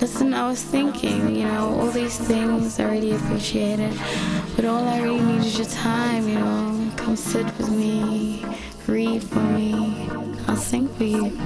Listen, I was thinking, you know, all these things I really appreciate it, but all I really need is your time, you know. Come sit with me, read for me, I'll sing for you.